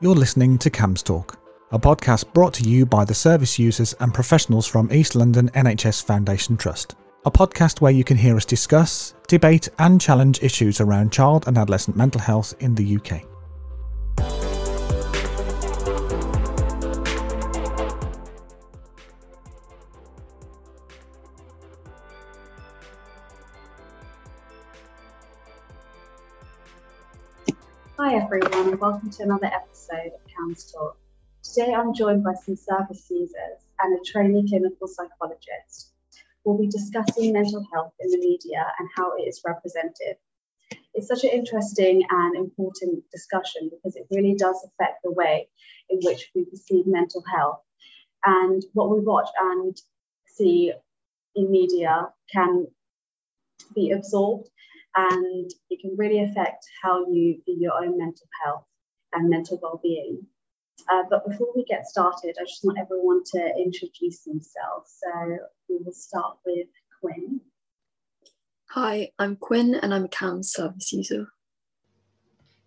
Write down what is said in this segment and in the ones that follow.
You're listening to CAMHS Talk, a podcast brought to you by the service users and professionals from East London NHS Foundation Trust. A podcast where you can hear us discuss, debate, and challenge issues around child and adolescent mental health in the UK. Welcome to another episode of CAMHS Talk. Today I'm joined by some service users and a trainee clinical psychologist. We'll be discussing mental health in the media and how it is represented. It's such an interesting and important discussion because it really does affect the way in which we perceive mental health. And what we watch and see in media can be absorbed and it can really affect how you view your own mental health and mental well-being. Uh, but before we get started, I just want everyone to introduce themselves. So we will start with Quinn. Hi, I'm Quinn and I'm a CAMHS service user.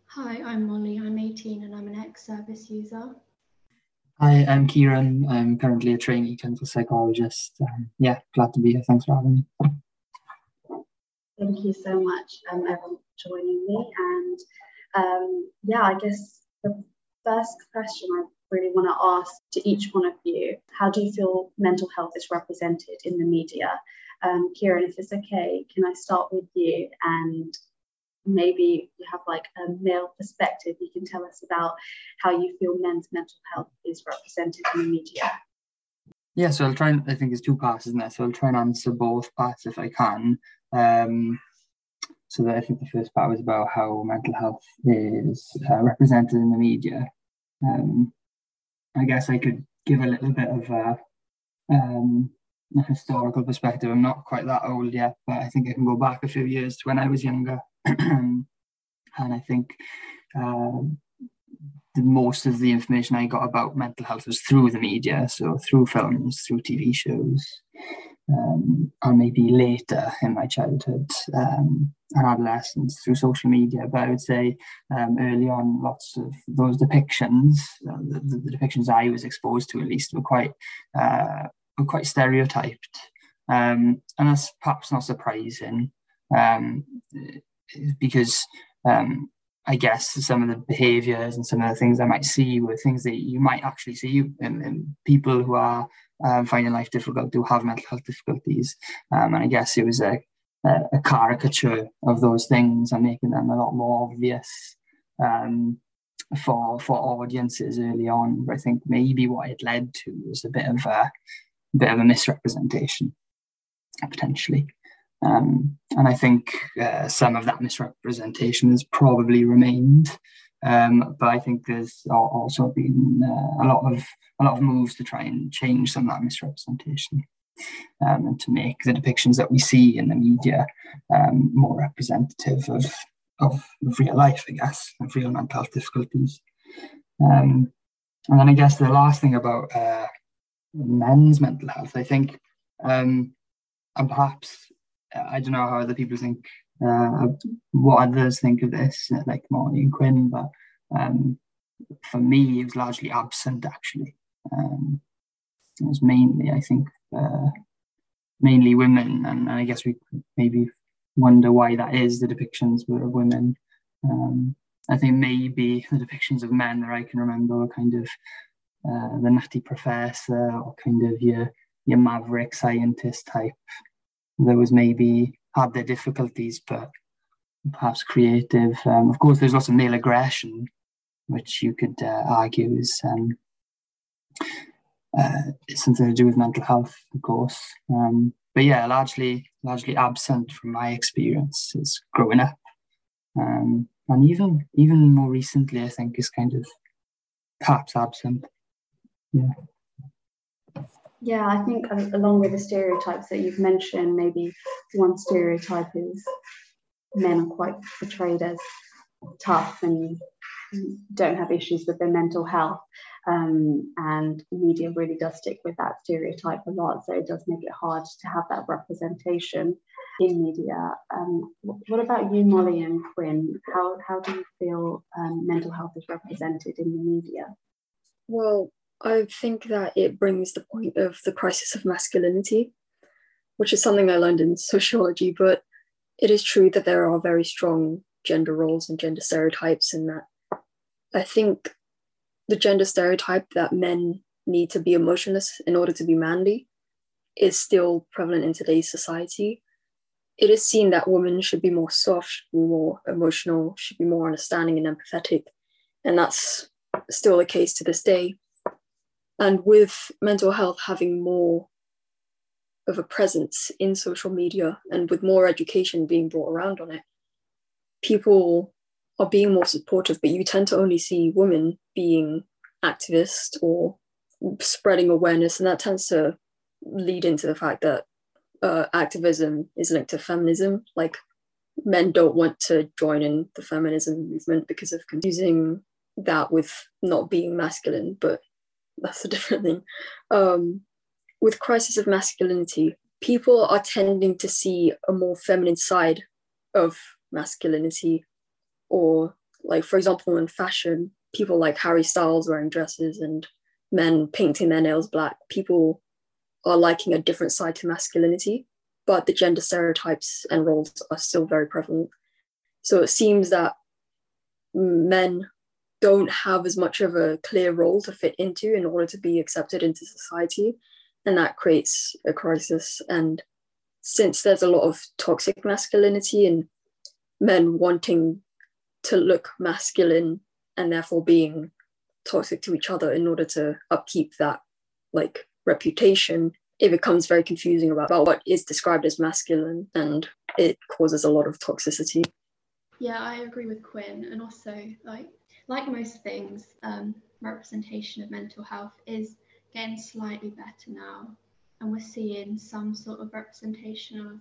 Hi, I'm Molly. I'm 18 and I'm an ex service user. Hi, I'm Kieran. I'm currently a trainee clinical psychologist. Um, yeah, glad to be here. Thanks for having me. Thank you so much, um, everyone, for joining me. And um, yeah, I guess the first question I really want to ask to each one of you how do you feel mental health is represented in the media? Um, Kieran, if it's okay, can I start with you? And maybe you have like a male perspective, you can tell us about how you feel men's mental health is represented in the media. Yeah, so I'll try and I think there's two parts, isn't there? So I'll try and answer both parts if I can. Um, so that I think the first part was about how mental health is uh, represented in the media. Um, I guess I could give a little bit of a, um, a, historical perspective. I'm not quite that old yet, but I think I can go back a few years to when I was younger. and I think uh, the, most of the information I got about mental health was through the media, so through films, through TV shows, um, or maybe later in my childhood um, and adolescence through social media. But I would say um, early on, lots of those depictions, uh, the, the, depictions I was exposed to at least, were quite uh, were quite stereotyped, um, and that's perhaps not surprising um, because. Um, I guess some of the behaviors and some of the things I might see were things that you might actually see in, in people who are um, finding life difficult, do have mental health difficulties. Um, and I guess it was a, a, caricature of those things and making them a lot more obvious um, for for audiences early on. But I think maybe what it led to was a bit of a, a bit of a misrepresentation, potentially. Um, and I think uh, some of that misrepresentation has probably remained um, but I think there's also been uh, a lot of a lot of moves to try and change some of that misrepresentation um, and to make the depictions that we see in the media um, more representative of, of, of real life, I guess, of real mental health difficulties. Um, and then I guess the last thing about uh, men's mental health, I think, um, and perhaps I don't know how other people think uh, what others think of this, uh, like Molly and Quinn, but um, for me, it was largely absent actually. Um, it was mainly, I think, uh, mainly women, and, I guess we maybe wonder why that is. The depictions were of women. Um, I think maybe the depictions of men that I can remember were kind of uh, the nutty professor or kind of your your maverick scientist type. There was maybe had their difficulties, but perhaps creative. Um, of course, there's lots of male aggression, which you could uh, argue is um, uh, something to do with mental health, of course. Um, but yeah, largely largely absent from my experience. experiences growing up, um, and even even more recently, I think is kind of perhaps absent. Yeah. Yeah, I think along with the stereotypes that you've mentioned, maybe one stereotype is men are quite portrayed as tough and don't have issues with their mental health. Um, and media really does stick with that stereotype a lot. So it does make it hard to have that representation. in media. Um, what about you, Molly and Quinn? How, how do you feel um, mental health is represented in the media? Well, I think that it brings the point of the crisis of masculinity, which is something I learned in sociology, but it is true that there are very strong gender roles and gender stereotypes in that. I think the gender stereotype that men need to be emotionless in order to be manly is still prevalent in today's society. It is seen that women should be more soft, more emotional, should be more understanding and empathetic. And that's still the case to this day. And with mental health having more of a presence in social media and with more education being brought around on it, people are being more supportive, but you tend to only see women being activists or spreading awareness, and that tends to lead into the fact that uh, activism is linked to feminism. Like men don't want to join in the feminism movement because of confusing that with not being masculine, but that's a different thing. Um, with crisis of masculinity, people are tending to see a more feminine side of masculinity, or like for example, in fashion, people like Harry Styles wearing dresses and men painting their nails black. People are liking a different side to masculinity, but the gender stereotypes and roles are still very prevalent. So it seems that men don't have as much of a clear role to fit into in order to be accepted into society. And that creates a crisis. And since there's a lot of toxic masculinity and men wanting to look masculine and therefore being toxic to each other in order to upkeep that like reputation it becomes very confusing about, about what is described as masculine and it causes a lot of toxicity yeah i agree with quinn and also like like most things um, representation of mental health is getting slightly better now and we're seeing some sort of representation of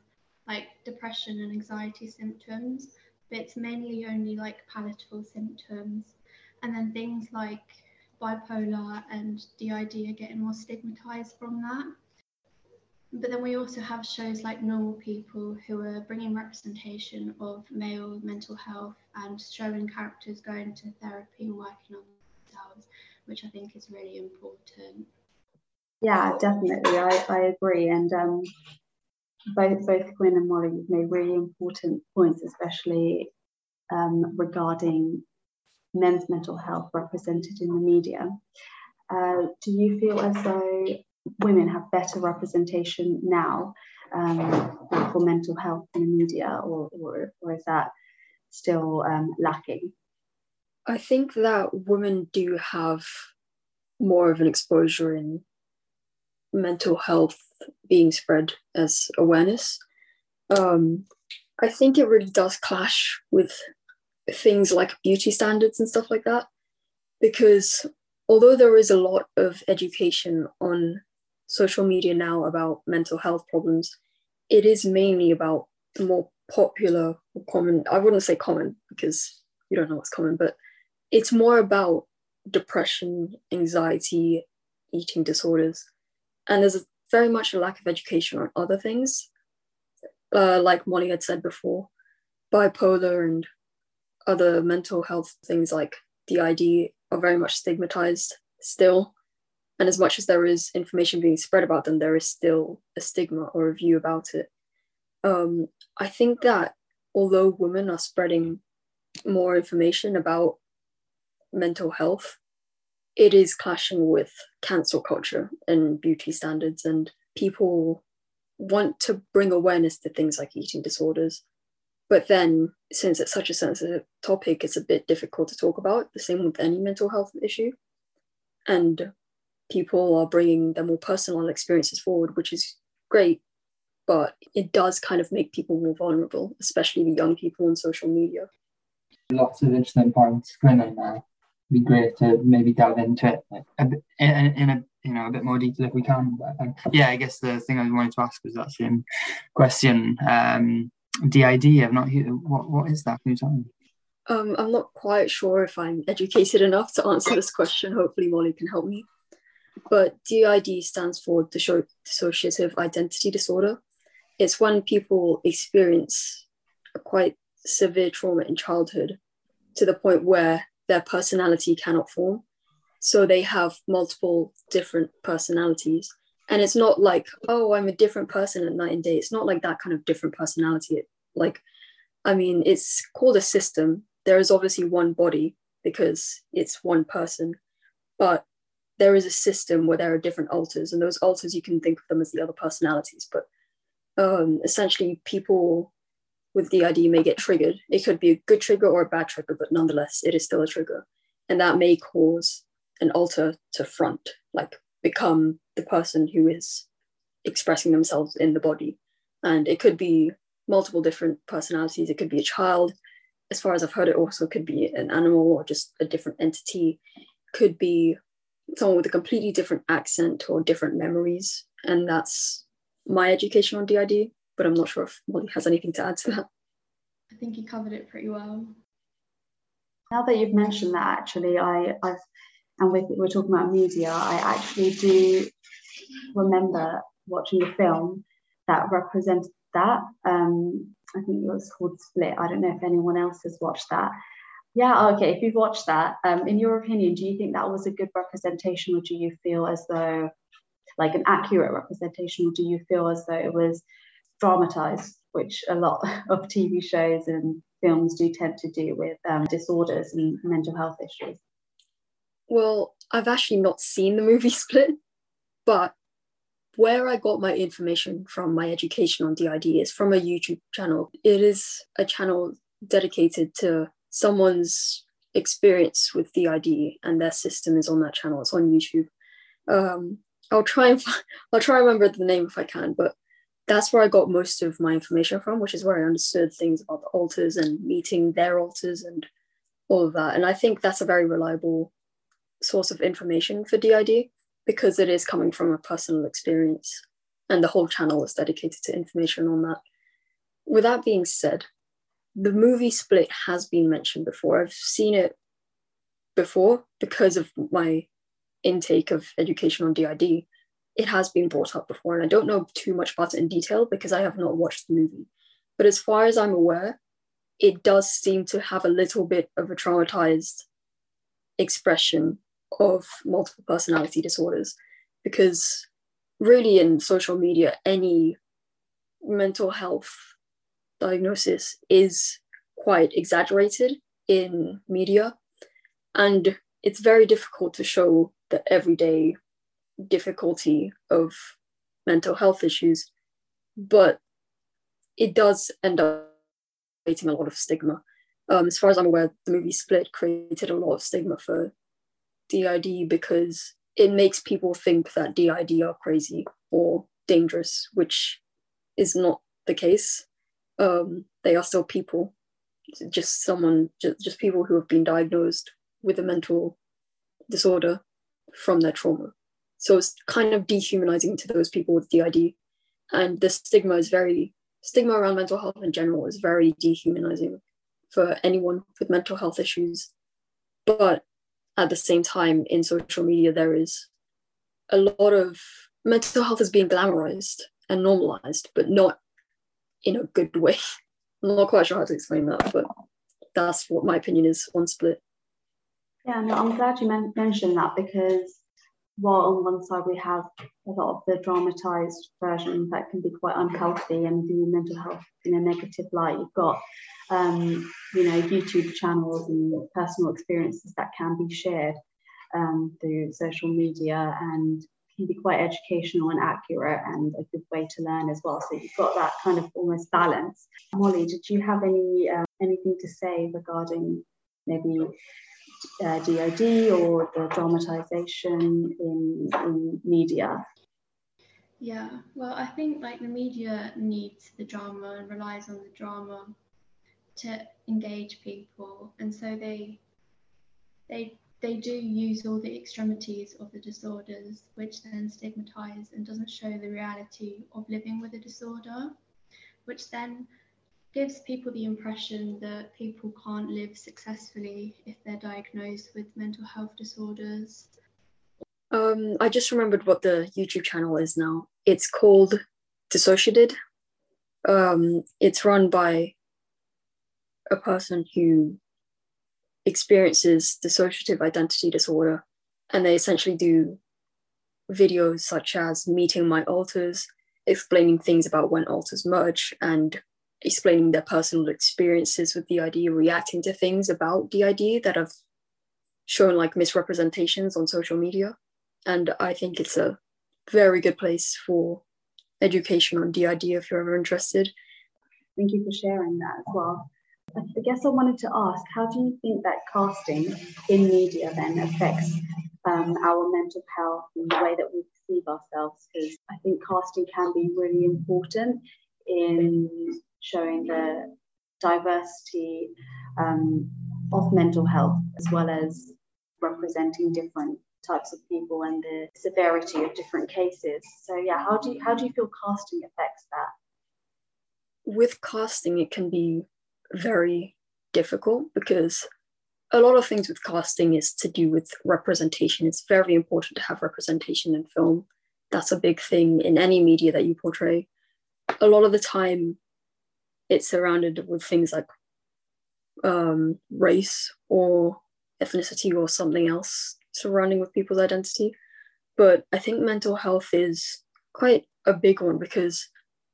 like depression and anxiety symptoms but it's mainly only like palatable symptoms and then things like bipolar and DID are getting more stigmatized from that. But then we also have shows like Normal People who are bringing representation of male mental health and showing characters going to therapy and working on themselves, which I think is really important. Yeah, definitely. I, I agree. And um, both both Quinn and Molly have made really important points, especially um, regarding men's mental health represented in the media. Uh, do you feel as though women have better representation now um, for mental health in the media, or, or, or is that still um, lacking? I think that women do have more of an exposure in mental health being spread as awareness. Um, I think it really does clash with things like beauty standards and stuff like that. Because although there is a lot of education on social media now about mental health problems, it is mainly about the more popular or common, I wouldn't say common because you don't know what's common, but it's more about depression, anxiety, eating disorders. And there's very much a lack of education on other things, uh, like Molly had said before, bipolar and other mental health things like DID are very much stigmatized still. And as much as there is information being spread about them, there is still a stigma or a view about it. Um, I think that although women are spreading more information about mental health, it is clashing with cancel culture and beauty standards, and people want to bring awareness to things like eating disorders but then, since it's such a sensitive topic, it's a bit difficult to talk about. The same with any mental health issue. And people are bringing their more personal experiences forward, which is great. But it does kind of make people more vulnerable, especially the young people on social media. Lots of interesting points, Quinn, and uh, be great to maybe delve into it a bit, in, in a you know a bit more detail if we can. But um, yeah, I guess the thing I wanted to ask was that same question. Um, DID. I've not heard. What what is that? Can you tell me? Um, I'm not quite sure if I'm educated enough to answer this question. Hopefully, Molly can help me. But DID stands for dissociative identity disorder, it's when people experience a quite severe trauma in childhood to the point where their personality cannot form. So they have multiple different personalities. And it's not like, oh, I'm a different person at night and day. It's not like that kind of different personality. Like, I mean, it's called a system. There is obviously one body because it's one person, but there is a system where there are different alters, and those alters you can think of them as the other personalities. But um, essentially, people with DID may get triggered. It could be a good trigger or a bad trigger, but nonetheless, it is still a trigger. And that may cause an alter to front, like become the person who is expressing themselves in the body. And it could be multiple different personalities. It could be a child. As far as I've heard, it also could be an animal or just a different entity. Could be someone with a completely different accent or different memories. And that's my education on DID but I'm not sure if Molly has anything to add to that. I think you covered it pretty well. Now that you've mentioned that, actually, I, I've and with we're talking about media, I actually do remember watching a film that represented that. Um, I think it was called Split. I don't know if anyone else has watched that. Yeah, okay. If you've watched that, um, in your opinion, do you think that was a good representation, or do you feel as though, like, an accurate representation, or do you feel as though it was dramatized, which a lot of TV shows and films do tend to do with um, disorders and mental health issues. Well, I've actually not seen the movie Split, but where I got my information from my education on DID is from a YouTube channel. It is a channel dedicated to someone's experience with DID, and their system is on that channel. It's on YouTube. Um, I'll try and find, I'll try and remember the name if I can, but that's where I got most of my information from, which is where I understood things about the alters and meeting their alters and all of that. And I think that's a very reliable source of information for DID because it is coming from a personal experience and the whole channel is dedicated to information on that. With that being said, the movie Split has been mentioned before. I've seen it before because of my intake of education on DID it has been brought up before, and I don't know too much about it in detail because I have not watched the movie. But as far as I'm aware, it does seem to have a little bit of a traumatized expression of multiple personality disorders because really in social media any mental health diagnosis is quite exaggerated in media and it's very difficult to show the everyday difficulty of mental health issues, but it does end up creating a lot of stigma. Um, as far as I'm aware, the movie Split created a lot of stigma for DID because it makes people think that DID are crazy or dangerous, which is not the case. Um, they are still people, just someone, just, just people who have been diagnosed with a mental disorder from their trauma. So it's kind of dehumanizing to those people with DID. And the stigma is very, stigma around mental health in general is very dehumanizing for anyone with mental health issues. But at the same time, in social media, there is a lot of mental health is being glamorized and normalized, but not in a good way. I'm not quite sure how to explain that, but that's what my opinion is on split. Yeah, no, I'm glad you men- mentioned that because while on one side we have a lot of the dramatized version that can be quite unhealthy and view mental health in a negative light, you've got um, you know YouTube channels and personal experiences that can be shared um, through social media and can be quite educational and accurate and a good way to learn as well. So you've got that kind of almost balance. Molly, did you have any um, anything to say regarding maybe uh, DID or the dramatization in, in media? Yeah, well, I think like the media needs the drama and relies on the drama to engage people, and so they they they do use all the extremities of the disorders, which then stigmatize and doesn't show the reality of living with a disorder, which then gives people the impression that people can't live successfully if they're diagnosed with mental health disorders. Um, I just remembered what the YouTube channel is now. It's called DissociaDID. Um, it's run by a person who experiences dissociative identity disorder, and they essentially do videos such as meeting my alters, explaining things about when alters merge, and explaining their personal experiences with DID, reacting to things about DID that have shown like misrepresentations on social media. And I think it's a very good place for education on DID if you're ever interested. Thank you for sharing that as well. I guess I wanted to ask, how do you think that casting in media then affects um, our mental health and the way that we perceive ourselves? Because I think casting can be really important in showing the diversity um, of mental health as well as representing different types of people and the severity of different cases. So yeah, how do you, how do you feel casting affects that? With casting, it can be very difficult because a lot of things with casting is to do with representation. It's very important to have representation in film. That's a big thing in any media that you portray. A lot of the time, it's surrounded with things like um, race or ethnicity or something else surrounding with people's identity. But I think mental health is quite a big one because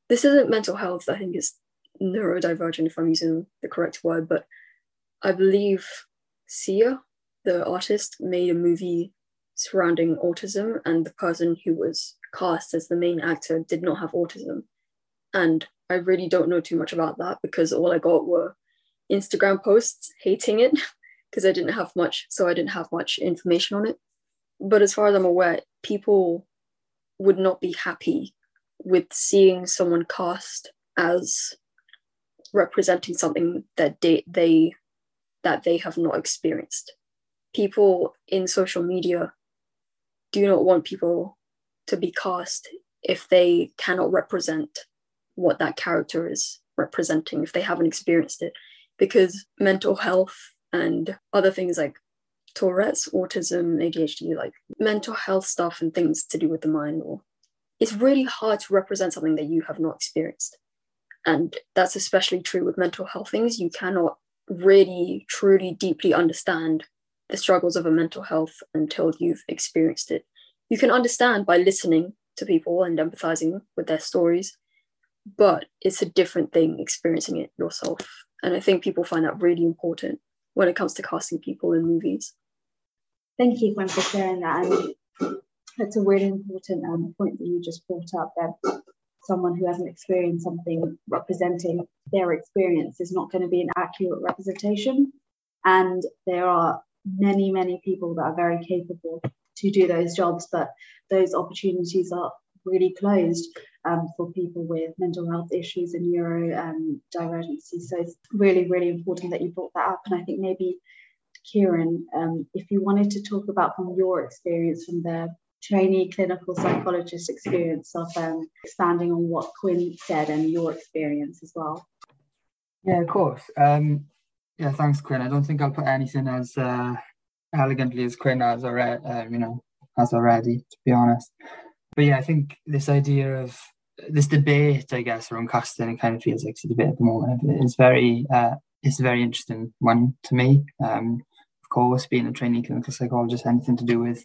this isn't mental health, I think it's neurodivergent, if I'm using the correct word, but I believe Sia, the artist, made a movie surrounding autism, and the person who was cast as the main actor did not have autism. And I really don't know too much about that because all I got were Instagram posts hating it because I didn't have much, so I didn't have much information on it. But as far as I'm aware, people would not be happy with seeing someone cast as representing something that they, they that they have not experienced. People in social media do not want people to be cast if they cannot represent what that character is representing, if they haven't experienced it. Because mental health and other things like Tourette's, autism, ADHD, like mental health stuff and things to do with the mind, or it's really hard to represent something that you have not experienced. And that's especially true with mental health things. You cannot really, truly, deeply understand the struggles of a mental health until you've experienced it. You can understand by listening to people and empathizing with their stories, but it's a different thing experiencing it yourself. And I think people find that really important when it comes to casting people in movies. Thank you, Quinn, for sharing that. And it's a really important um, point that you just brought up that someone who hasn't experienced something representing their experience is not going to be an accurate representation. And there are many, many people that are very capable to do those jobs, but those opportunities are really closed um, for people with mental health issues and neuro um. So it's really, really important that you brought that up. And I think maybe, Kieran, um, if you wanted to talk about from your experience from the trainee clinical psychologist experience of um, expanding on what Quinn said and your experience as well. Yeah, of course. Um, yeah, thanks, Quinn. I don't think I'll put anything as uh, elegantly as Quinn has already, uh, you know, has already, to be honest. But yeah, I think this idea of this debate, I guess, around casting, it kind of feels like it's a debate at the moment. It's very, uh, it's a very interesting one to me. Um, of course, being a trainee clinical psychologist, anything to do with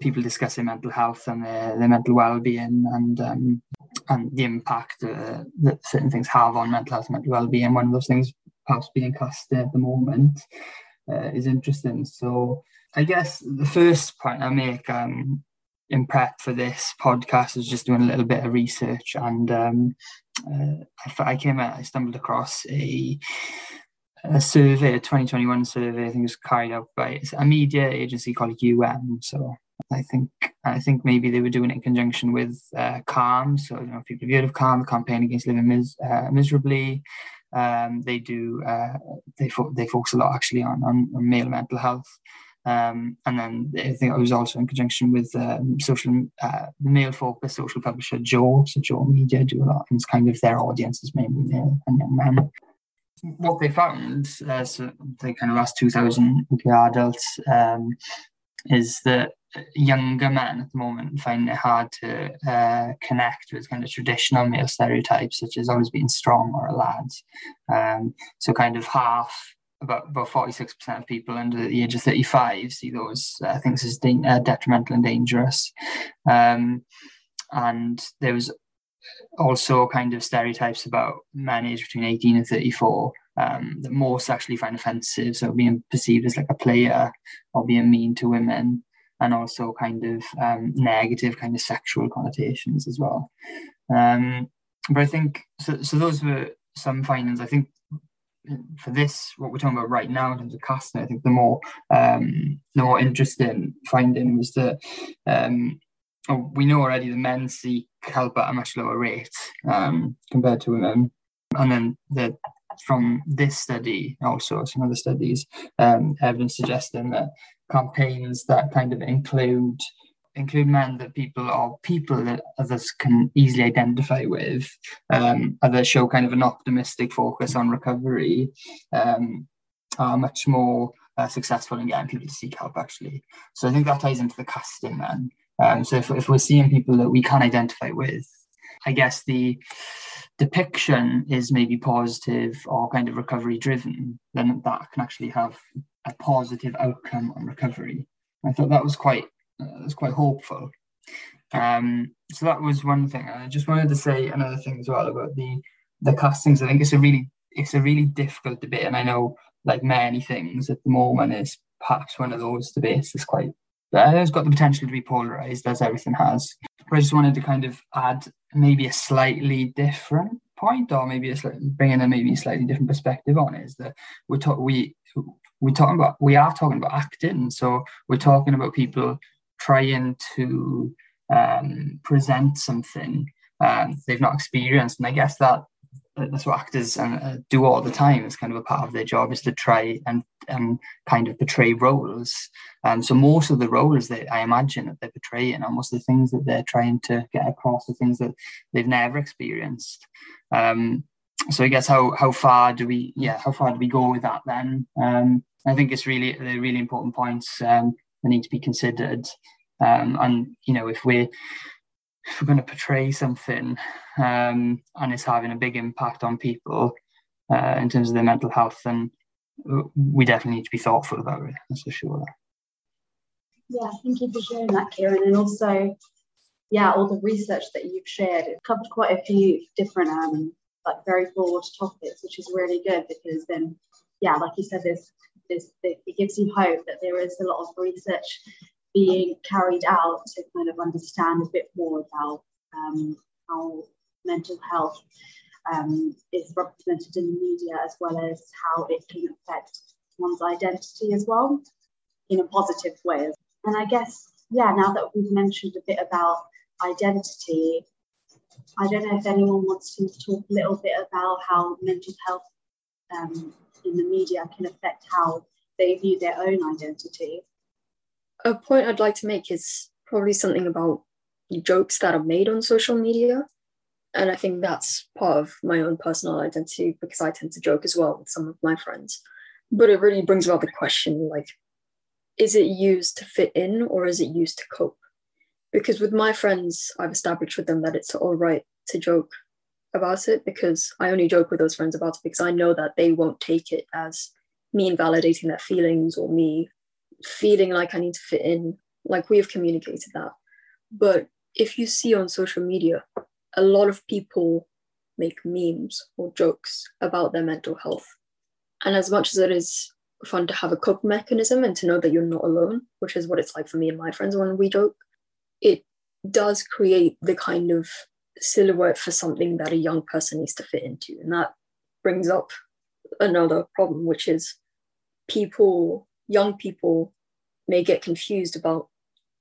people discussing mental health and their, their mental well-being and um, and the impact uh, that certain things have on mental health and mental well-being. One of those things perhaps being cast at the moment uh, is interesting. So I guess the first point I make um, in prep for this podcast is just doing a little bit of research and um, uh, I came I stumbled across a a survey, a 2021 survey, I think it was carried out by a media agency called UM. So I think I think maybe they were doing it in conjunction with uh, CALM. So you know, people have heard of CALM, the campaign against living mis- uh, miserably. Um, they do uh, they fo- they focus a lot actually on, on, on male mental health. Um, and then I think it was also in conjunction with um, social uh, male focus social publisher Joe. So Joe Media do a lot, and it's kind of their audience is mainly male and young men. What they found, uh, so they kind of asked 2,000 UK adults, um, is that younger men at the moment find it hard to uh, connect with kind of traditional male stereotypes, such as always being strong or a lad. Um, so kind of half, about about forty six percent of people under the age of thirty five see those uh, things as de- uh, detrimental and dangerous. Um, and there was also kind of stereotypes about men aged between eighteen and thirty four. Um, that most actually find offensive, so being perceived as like a player or being mean to women, and also kind of um, negative kind of sexual connotations as well. Um, but I think so. So those were some findings. I think for this, what we're talking about right now in terms of casting, I think the more um, the more interesting finding was that um, oh, we know already the men seek help at a much lower rate um, compared to women, and then the from this study, also some other studies, um, evidence suggesting that campaigns that kind of include include men that people or people that others can easily identify with, um, others show kind of an optimistic focus on recovery, um, are much more uh, successful in getting people to seek help actually. So I think that ties into the casting then. Um, so if, if we're seeing people that we can identify with, I guess the depiction is maybe positive or kind of recovery driven, then that can actually have a positive outcome on recovery. I thought that was quite uh, was quite hopeful. Um, so that was one thing. I just wanted to say another thing as well about the the castings. I think it's a really it's a really difficult debate, and I know like many things at the moment is perhaps one of those debates that's quite uh, it's got the potential to be polarized as everything has. But I just wanted to kind of add maybe a slightly different point, or maybe a slightly, bring in a maybe slightly different perspective on it, is that we're talk, we we're talking about we are talking about acting, so we're talking about people trying to um, present something um, they've not experienced, and I guess that that's what actors uh, do all the time. It's kind of a part of their job is to try and and kind of portray roles. And so most of the roles that I imagine that they're portraying are most of the things that they're trying to get across, the things that they've never experienced. Um, so I guess how how far do we yeah how far do we go with that then? Um, I think it's really the really important points um, that need to be considered. Um, and you know if we're if we're going to portray something um, and it's having a big impact on people uh, in terms of their mental health, then we definitely need to be thoughtful about it. That's for sure. Yeah, thank you for sharing that, Kieran. And also, yeah, all the research that you've shared, it covered quite a few different, um, like very broad topics, which is really good because then, yeah, like you said, there's, there's, it gives you hope that there is a lot of research being carried out to kind of understand a bit more about um, how mental health um, is represented in the media as well as how it can affect one's identity as well in a positive way. And I guess, yeah, now that we've mentioned a bit about identity, I don't know if anyone wants to talk a little bit about how mental health um, in the media can affect how they view their own identity a point I'd like to make is probably something about jokes that are made on social media. And I think that's part of my own personal identity because I tend to joke as well with some of my friends. But it really brings about the question like, is it used to fit in or is it used to cope? Because with my friends, I've established with them that it's all right to joke about it because I only joke with those friends about it because I know that they won't take it as me invalidating their feelings or me feeling like I need to fit in. Like we have communicated that. But if you see on social media, a lot of people make memes or jokes about their mental health. And as much as it is fun to have a cope mechanism and to know that you're not alone, which is what it's like for me and my friends when we joke, it does create the kind of silhouette for something that a young person needs to fit into. And that brings up another problem, which is people young people may get confused about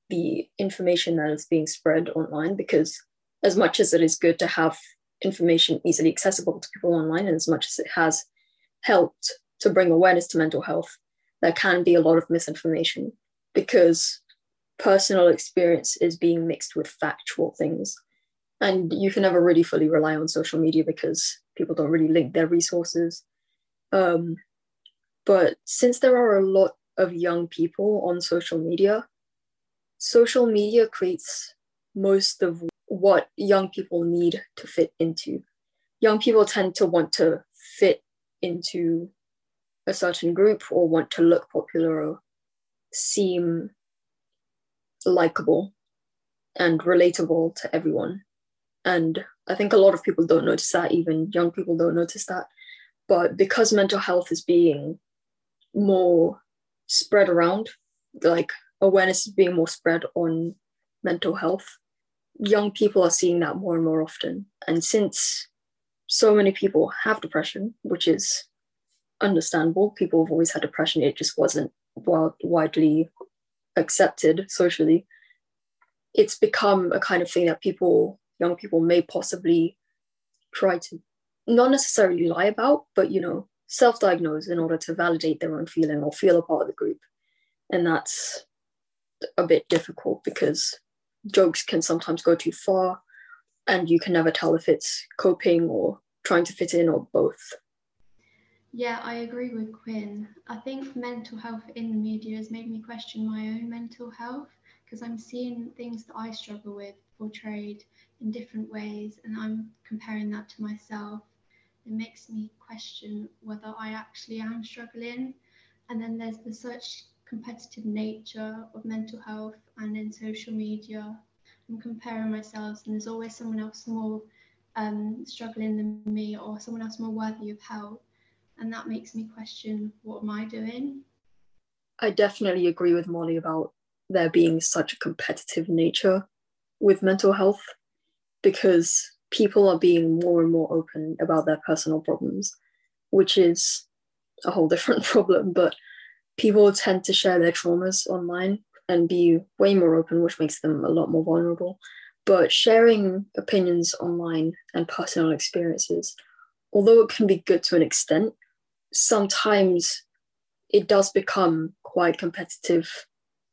the information that is being spread online because as much as it is good to have information easily accessible to people online and as much as it has helped to bring awareness to mental health there can be a lot of misinformation because personal experience is being mixed with factual things. And you can never really fully rely on social media because people don't really link their resources. Um, but since there are a lot of young people on social media, social media creates most of what young people need to fit into. Young people tend to want to fit into a certain group or want to look popular or seem likable and relatable to everyone. And I think a lot of people don't notice that, even young people don't notice that. But because mental health is being more spread around, like awareness is being more spread on mental health, young people are seeing that more and more often. And since so many people have depression, which is understandable, people have always had depression, it just wasn't widely accepted socially. It's become a kind of thing that people, young people, may possibly try to not necessarily lie about, but you know, self-diagnose in order to validate their own feeling or feel a part of the group. And that's a bit difficult because jokes can sometimes go too far and you can never tell if it's coping or trying to fit in or both. Yeah, I agree with Quinn. I think mental health in the media has made me question my own mental health because I'm seeing things that I struggle with portrayed in different ways and I'm comparing that to myself. It makes me question whether I actually am struggling. And then there's the such competitive nature of mental health and in social media. I'm comparing myself, and there's always someone else more um, struggling than me, or someone else more worthy of help. And that makes me question what am I doing? I definitely agree with Molly about there being such a competitive nature with mental health because people are being more and more open about their personal problems, which is a whole different problem. But people tend to share their traumas online and be way more open, which makes them a lot more vulnerable. But sharing opinions online and personal experiences, although it can be good to an extent, sometimes it does become quite competitive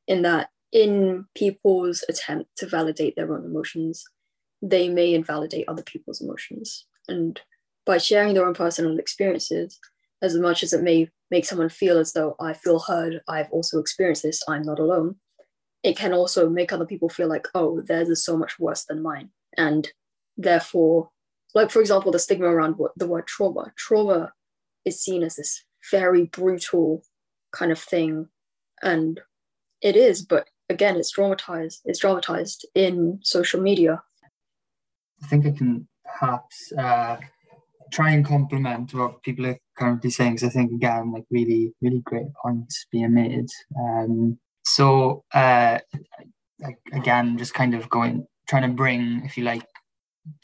in that in people's attempt to validate their own emotions, they may invalidate other people's emotions. And by sharing their own personal experiences, as much as it may make someone feel as though I feel heard, I've also experienced this, I'm not alone, it can also make other people feel like, oh, theirs is so much worse than mine. And therefore, like for example, the stigma around the word trauma. Trauma is seen as this very brutal kind of thing. And it is, but again, it's dramatized, it's dramatized in social media. I think I can perhaps uh, try and complement what people are currently saying because I think again like really really great points being made. Um, so uh, again, just kind of going trying to bring, if you like,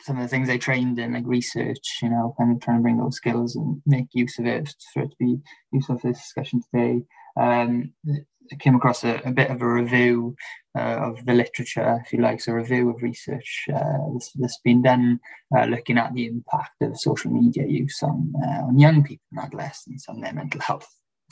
some of the things I trained in, like research, you know, kind of trying to bring those skills and make use of it for it to be useful for this discussion today. Um, came across a, a, bit of a review uh, of the literature, if you like, so a review of research uh, that's, that's been done uh, looking at the impact of social media use on, uh, on young people and adolescents on their mental health.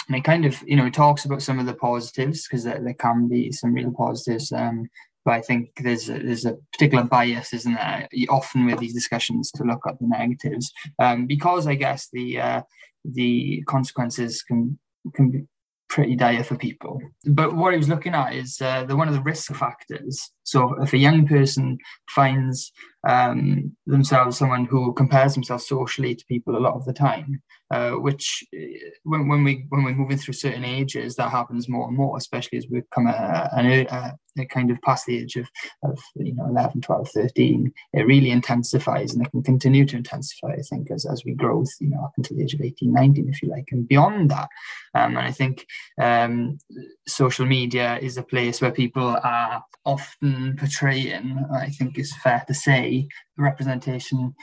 And it kind of, you know, it talks about some of the positives because there, there, can be some real positives. Um, but I think there's a, there's a particular bias, isn't there, often with these discussions to look at the negatives, um, because I guess the uh, the consequences can can be pretty dire for people. But what he was looking at is uh, the one of the risk factors. So if a young person finds um, themselves someone who compares themselves socially to people a lot of the time, uh, which uh, when, when we when we're moving through certain ages, that happens more and more, especially as we come a, a, a, kind of past the age of, of you know 11, 12, 13. It really intensifies and it can continue to intensify, I think, as, as we grow, you know, up until the age of 18, 19, if you like, and beyond that. Um, and I think um, social media is a place where people are often portraying, I think is fair to say, the representation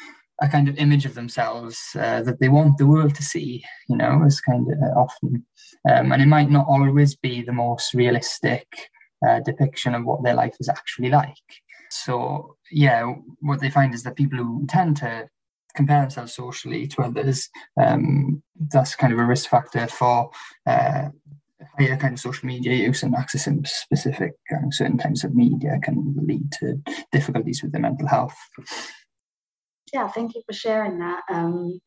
a kind of image of themselves uh, that they want the world to see, you know, is kind of often. Um, and it might not always be the most realistic uh, depiction of what their life is actually like. So, yeah, what they find is that people who tend to compare themselves socially to others, um, that's kind of a risk factor for uh, higher kind of social media use and accessing specific um, certain types of media can lead to difficulties with their mental health yeah, thank you for sharing that. Um,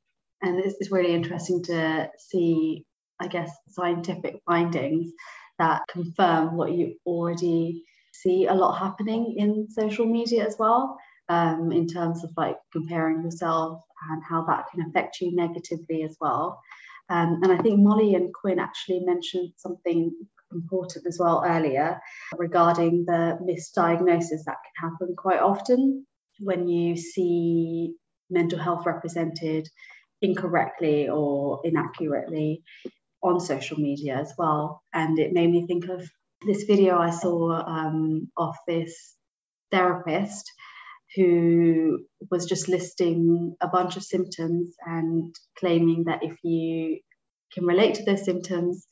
and it's, really interesting to see, I guess, scientific findings that confirm what you already see a lot happening in social media as well, um, in terms of like comparing yourself and how that can affect you negatively as well. Um, and I think Molly and Quinn actually mentioned something important as well earlier regarding the misdiagnosis that can happen quite often when you see mental health represented incorrectly or inaccurately on social media as well. And it made me think of this video I saw um, of this therapist who was just listing a bunch of symptoms and claiming that if you can relate to those symptoms,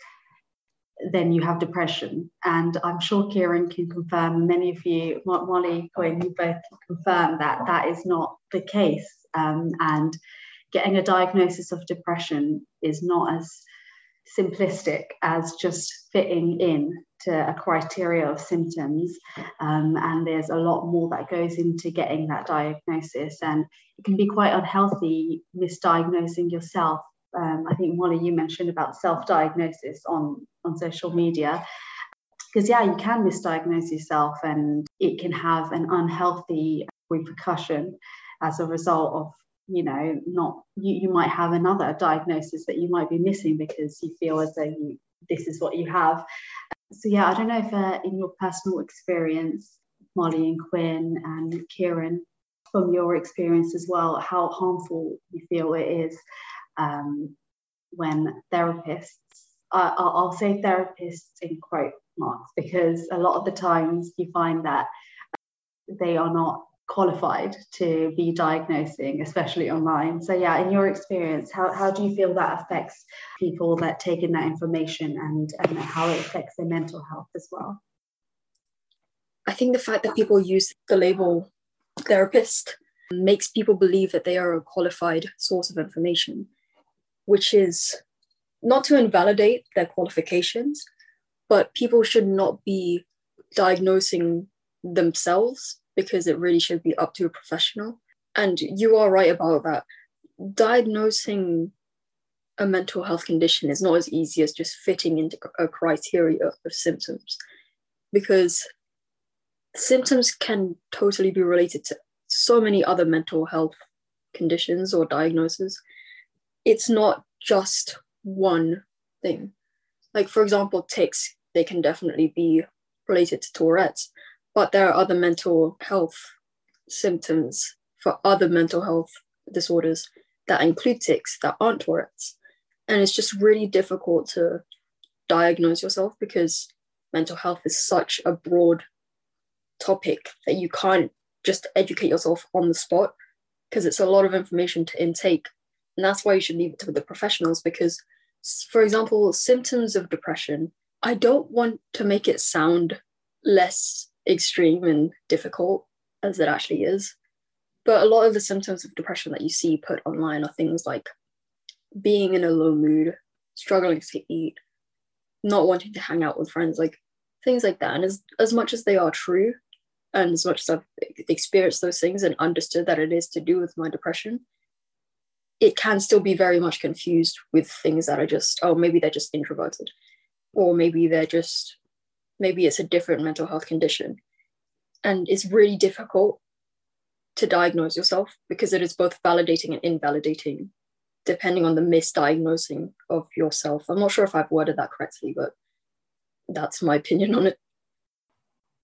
then you have depression. And I'm sure Kieran can confirm, many of you, Molly, Quinn, you both confirm that that is not the case. Um, and getting a diagnosis of depression is not as simplistic as just fitting in to a criteria of symptoms. Um, and there's a lot more that goes into getting that diagnosis. And it can be quite unhealthy misdiagnosing yourself. Um, I think Molly, you mentioned about self-diagnosis on, on social media. Because yeah, you can misdiagnose yourself and it can have an unhealthy repercussion as a result of you know not you, you might have another diagnosis that you might be missing because you feel as though you this is what you have. So yeah i don't know if uh, in your personal experience molly and quinn and kieran from your experience as well how harmful you feel it is um, when therapists uh, I'll say therapists in quote marks because a lot of the times you find that they are not qualified to be diagnosing, especially online. So, yeah, in your experience, how, how do you feel that affects people that take in that information and, and how it affects their mental health as well? I think the fact that people use the label therapist makes people believe that they are a qualified source of information, which is not to invalidate their qualifications, but people should not be diagnosing themselves because it really should be up to a professional. And you are right about that. Diagnosing a mental health condition is not as easy as just fitting into a criteria of symptoms because symptoms can totally be related to so many other mental health conditions or diagnoses. It's not just one thing. Like, for example, tics, they can definitely be related to Tourette's, but there are other mental health symptoms for other mental health disorders that include tics that aren't Tourette's. And it's just really difficult to diagnose yourself because mental health is such a broad topic that you can't just educate yourself on the spot because it's a lot of information to intake. And that's why you should leave it to the professionals because, for example, symptoms of depression, I don't want to make it sound less extreme and difficult as it actually is. But a lot of the symptoms of depression that you see put online are things like being in a low mood, struggling to eat, not wanting to hang out with friends, like things like that. And as, as much as they are true, and as much as I've experienced those things and understood that it is to do with my depression, it can still be very much confused with things that are just, oh, maybe they're just introverted, or maybe they're just maybe it's a different mental health condition. And it's really difficult to diagnose yourself because it is both validating and invalidating, depending on the misdiagnosing of yourself. I'm not sure if I've worded that correctly, but that's my opinion on it.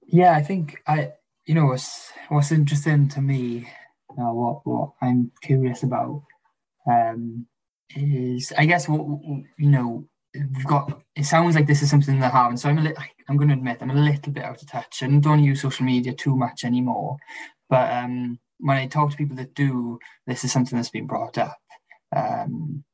Yeah, I think I, you know, what's what's interesting to me, uh, what what I'm curious about, um, is I guess what you know we've got it sounds like this is something that happens so i'm a li- i'm going to admit i'm a little bit out of touch. And don't use social media too much anymore but um, when i talk to people that do this is something that's been brought up. Um,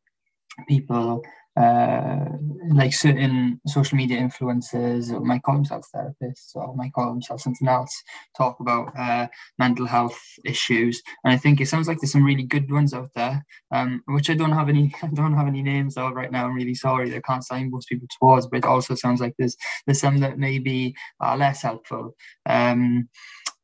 people uh, like certain social media influencers or might call themselves therapists or might call themselves something else talk about uh, mental health issues. And i think it sounds like there's some really good ones out there um, which i don't have any i don't have any names of right now. I'm really sorry. I can't sign most people towards but it also sounds like there's there's some that maybe are less helpful. Um,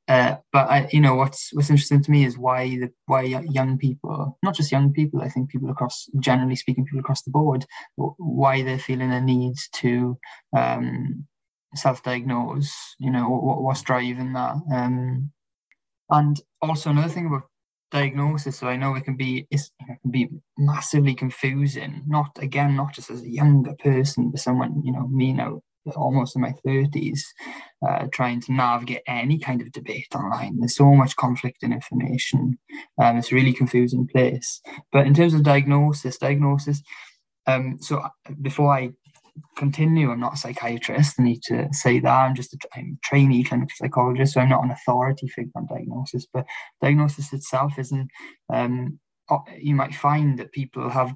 uh, but I, you know, what's what's interesting to me is why the why young people, not just young people, I think people across, generally speaking, people across the board, why they're feeling a need to um, self-diagnose you know what, what's driving that. Um, and also another thing about diagnosis so i know it can be it can be massively confusing not again not just as a younger person but someone you know me now almost in my 30s uh, trying to navigate any kind of debate online there's so much conflict and information um, it's a really confusing place but in terms of diagnosis diagnosis um, so uh, before i continue. I'm not a psychiatrist. I need to say that. I'm just a, I'm a trainee clinical psychologist, so I'm not an authority figure on diagnosis. But diagnosis itself isn't. Um, you might find that people have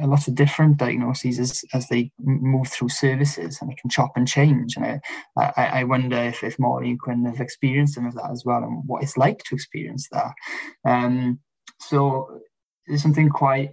lots of different diagnoses as, as they move through services and they can chop and change. And I, I, I wonder if, if Molly Quinn have experienced some of that as well and what it's like to experience that. Um, so there's something quite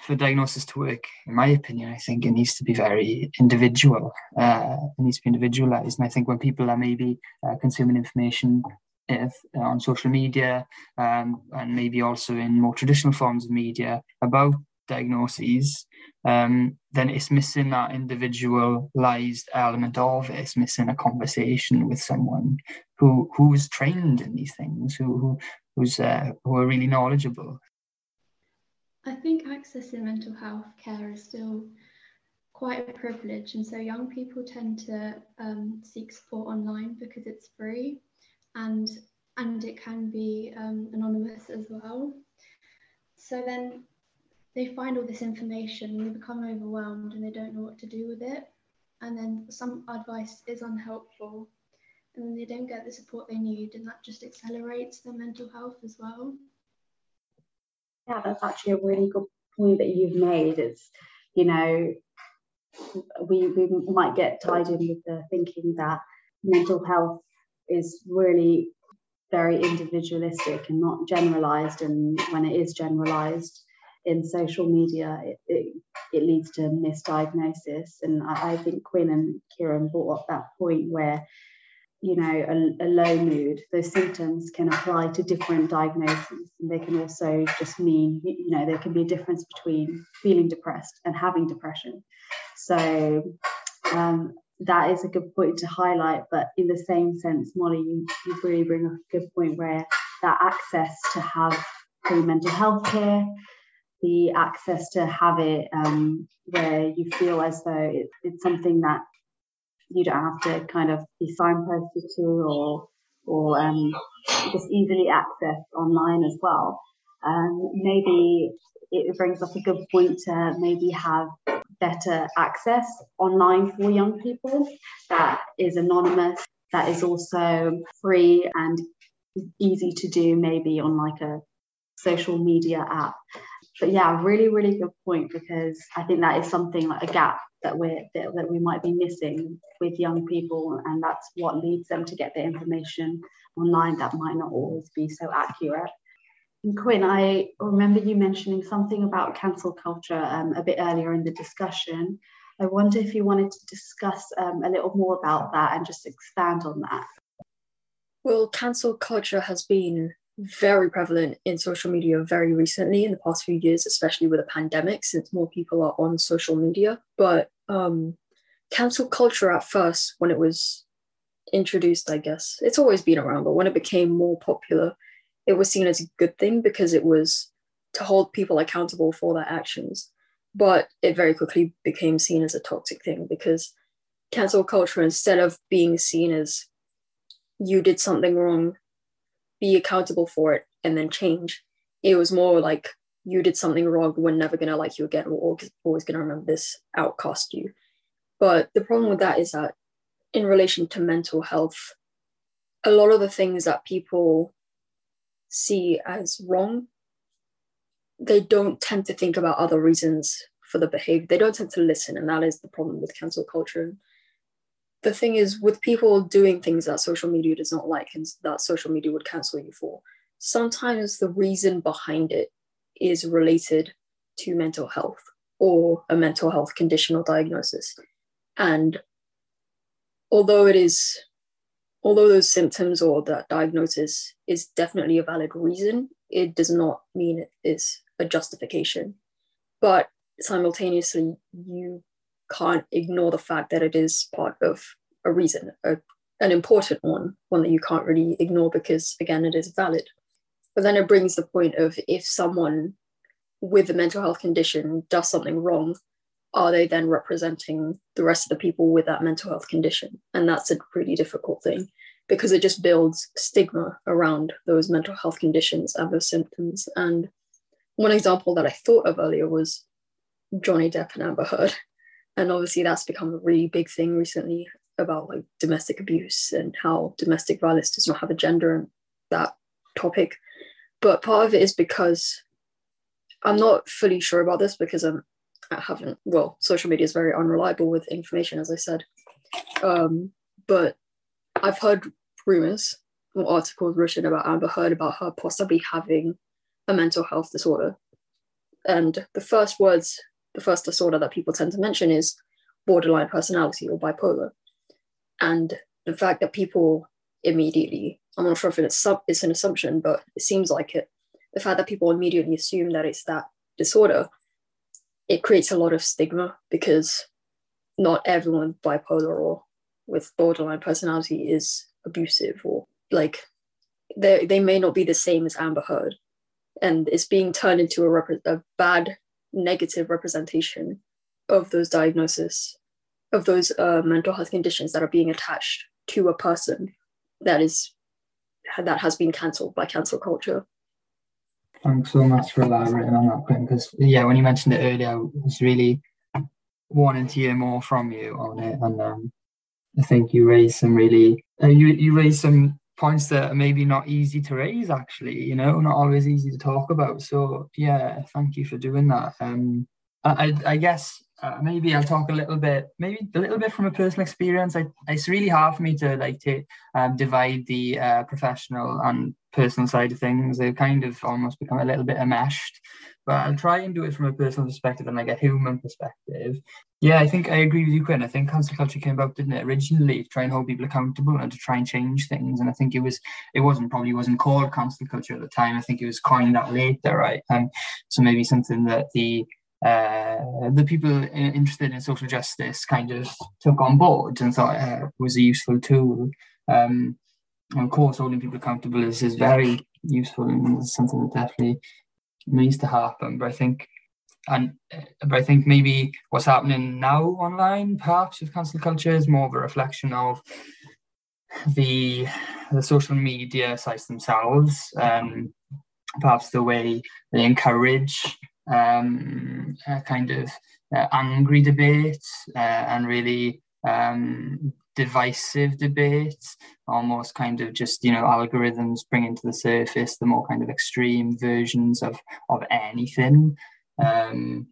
for diagnosis to work, in my opinion, I think it needs to be very individual. Uh, it needs to be individualized. And I think when people are maybe uh, consuming information if, uh, on social media um, and maybe also in more traditional forms of media about diagnoses, um, then it's missing that individualized element of it. It's missing a conversation with someone who who's trained in these things, who, who who's uh, who are really knowledgeable. I think access in mental health care is still quite a privilege, and so young people tend to um, seek support online because it's free, and and it can be um, anonymous as well. So then they find all this information and they become overwhelmed and they don't know what to do with it, and then some advice is unhelpful, and they don't get the support they need, and that just accelerates their mental health as well. Yeah, that's actually a really good point that you've made. It's, you know, we, we might get tied in with the thinking that mental health is really very individualistic and not generalized. And when it is generalized in social media, it, it, it leads to misdiagnosis. And I, I think Quinn and Kieran brought up that point where you know a, a, low mood those symptoms can apply to different diagnoses. And they can also just mean you know there can be a difference between feeling depressed and having depression. So um, that is a good point to highlight. But in the same sense molly you, you really bring up a good point where that access to have free mental health care the access to have it um, where you feel as though it, it's something that you don't have to kind of be signposted to or or um, just easily access online as well. Um, maybe it brings up a good point to maybe have better access online for young people that is anonymous, that is also free and easy to do maybe on like a social media app. But yeah, really, really good point because I think that is something like a gap that we're that, that we might be missing with young people and that's what leads them to get the information online that might not always be so accurate and Quinn, I remember you mentioning something about cancel culture um, a bit earlier in the discussion. I wonder if you wanted to discuss um, a little more about that and just expand on that. Well, cancel culture has been very prevalent in social media very recently in the past few years, especially with the pandemic, since more people are on social media. But um, cancel culture at first, when it was introduced, I guess it's always been around, but when it became more popular, it was seen as a good thing because it was to hold people accountable for their actions. But it very quickly became seen as a toxic thing because cancel culture, instead of being seen as you did something wrong, be accountable for it, and then change, it was more like you did something wrong, we're never to like you again, we're always to remember this, outcast you. But the problem with that is that in relation to mental health, a lot of the things that people see as wrong, they don't tend to think about other reasons for the behavior. They don't tend to listen, and that is the problem with cancel culture. The thing is, with people doing things that social media does not like and that social media would cancel you for, sometimes the reason behind it is related to mental health or a mental health condition or diagnosis. And although it is, although those symptoms or that diagnosis is definitely a valid reason, it does not mean it is a justification. But simultaneously, you can't ignore the fact that it is part of a reason, a, an important one, one that you can't really ignore because, again, it is valid. But then it brings the point of if someone with a mental health condition does something wrong, are they then representing the rest of the people with that mental health condition? And that's a pretty difficult thing because it just builds stigma around those mental health conditions and those symptoms. And one example that I thought of earlier was Johnny Depp and Amber Heard. And obviously, that's become a really big thing recently about like domestic abuse and how domestic violence does not have a gender and that topic. But part of it is because I'm not fully sure about this because I'm I haven't well, social media is very unreliable with information, as I said. Um, but I've heard rumors or articles written about Amber Heard about her possibly having a mental health disorder. And the first words, the first disorder that people tend to mention is borderline personality or bipolar. And the fact that people immediately, I'm not sure if it's, sub, it's an assumption, but it seems like it. The fact that people immediately assume that it's that disorder, it creates a lot of stigma because not everyone bipolar or with borderline personality is abusive or like they they may not be the same as Amber Heard, and it's being turned into a, rep- a bad negative representation of those diagnoses of those uh, mental health conditions that are being attached to a person that is that has been cancelled by cancel culture. Thanks so much for elaborating on that, Quinn. Because yeah, when you mentioned it earlier, I was really wanting to hear more from you on it, and um, I think you raised some really uh, you you raised some points that are maybe not easy to raise actually you know not always easy to talk about. So yeah thank you for doing that. Um i i guess uh, maybe I'll talk a little bit, maybe a little bit from a personal experience. I, it's really hard for me to like to um, divide the uh, professional and personal side of things. They've kind of almost become a little bit enmeshed but I'll try and do it from a personal perspective and like a human perspective. Yeah, I think I agree with you, Quinn. I think cancel culture came about, didn't it, originally to try and hold people accountable and to try and change things. And I think it was, it wasn't probably wasn't called cancel culture at the time. I think it was coined that later, right? Um, so maybe something that the uh, the people interested in social justice kind of took on board and thought uh, was a useful tool. Um, of course, holding people accountable is, is very useful and something that definitely needs to happen. But I think, and but I think maybe what's happening now online, perhaps with cancel culture, is more of a reflection of the the social media sites themselves. Um, perhaps the way they encourage um, kind of uh, angry debates uh, and really um, divisive debates, almost kind of just you know algorithms bringing to the surface the more kind of extreme versions of of anything. Um,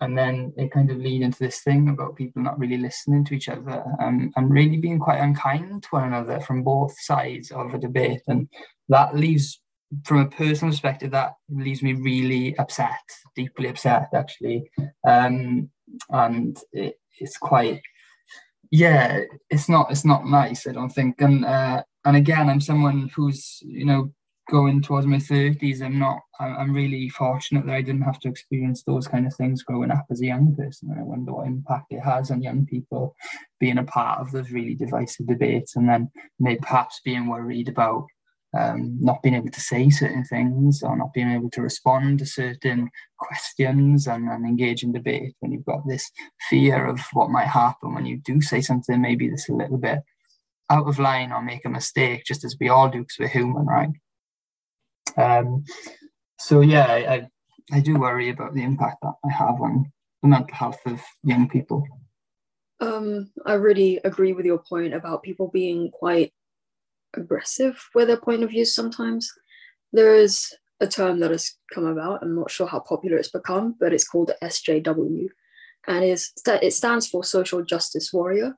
and then it kind of lead into this thing about people not really listening to each other um, and really being quite unkind to one another from both sides of a debate and that leaves from a personal perspective that leaves me really upset deeply upset actually um, and it, it's quite yeah, it's not it's not nice. I don't think. And uh, and again, I'm someone who's you know going towards my thirties. I'm not. I'm really fortunate that I didn't have to experience those kind of things growing up as a young person. And I wonder what impact it has on young people being a part of those really divisive debates, and then maybe perhaps being worried about um, not being able to say certain things or not being able to respond to certain questions and, and engage in debate when you've got this fear of what might happen. When you do say something maybe that's a little bit out of line or make a mistake just as we all do because we're human right? Um, so yeah I, I, do worry about the impact that i have on the mental health of young people. Um, I really agree with your point about people being quite aggressive with their point of view sometimes. There is a term that has come about, I'm not sure how popular it's become, but it's called SJW. And is it stands for social justice warrior.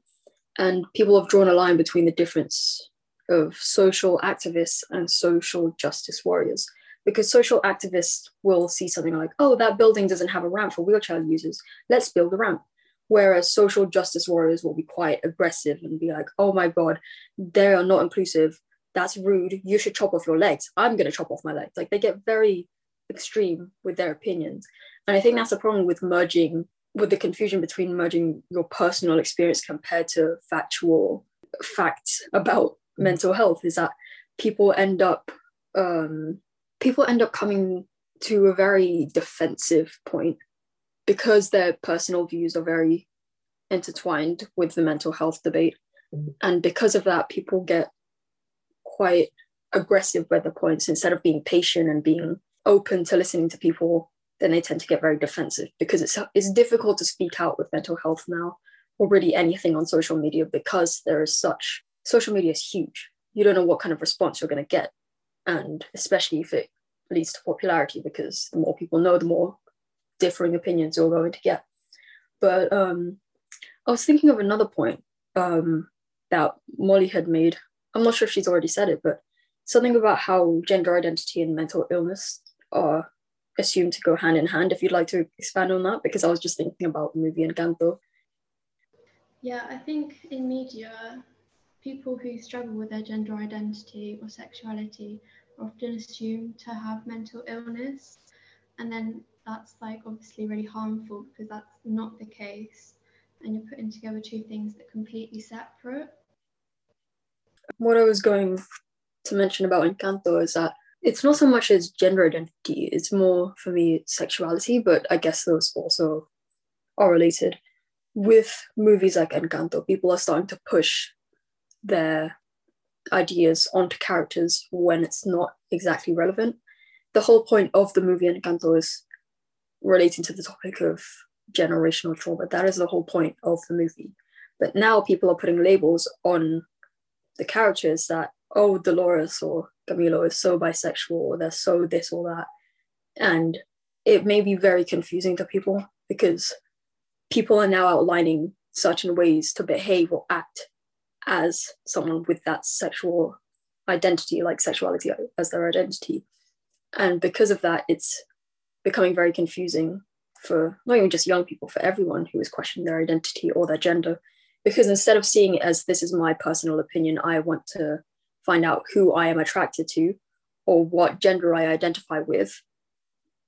And people have drawn a line between the difference of social activists and social justice warriors. Because social activists will see something like, oh, that building doesn't have a ramp for wheelchair users. Let's build a ramp. Whereas social justice warriors will be quite aggressive and be like, oh my God, they are not inclusive. That's rude. You should chop off your legs. I'm going to chop off my legs. Like they get very extreme with their opinions. And I think that's a problem with merging with the confusion between merging your personal experience compared to factual facts about mental health is that people end up um, people end up coming to a very defensive point because their personal views are very intertwined with the mental health debate mm. and because of that people get quite aggressive with the points. Instead of being patient and being open to listening to people then they tend to get very defensive because it's it's difficult to speak out with mental health now or really anything on social media because there is such social media is huge. You don't know what kind of response you're going to get and especially if it leads to popularity because the more people know the more differing opinions you're going to get but um i was thinking of another point um that molly had made i'm not sure if she's already said it but something about how gender identity and mental illness are assumed to go hand in hand. If you'd like to expand on that, because I was just thinking about the movie Encanto. Yeah, I think in media, people who struggle with their gender identity or sexuality are often assumed to have mental illness. And then that's like obviously really harmful because that's not the case. And you're putting together two things that are completely separate. What I was going to mention about Encanto is that it's not so much as gender identity, it's more for me sexuality, but I guess those also are related. With movies like Encanto, people are starting to push their ideas onto characters when it's not exactly relevant. The whole point of the movie Encanto is relating to the topic of generational trauma. That is the whole point of the movie. But now people are putting labels on the characters that, oh, Dolores or Camilo is so bisexual or they're so this or that. And it may be very confusing to people because people are now outlining certain ways to behave or act as someone with that sexual identity, like sexuality as their identity. And because of that, it's becoming very confusing for not even just young people, for everyone who is questioning their identity or their gender. Because instead of seeing it as this is my personal opinion, I want to find out who I am attracted to or what gender I identify with,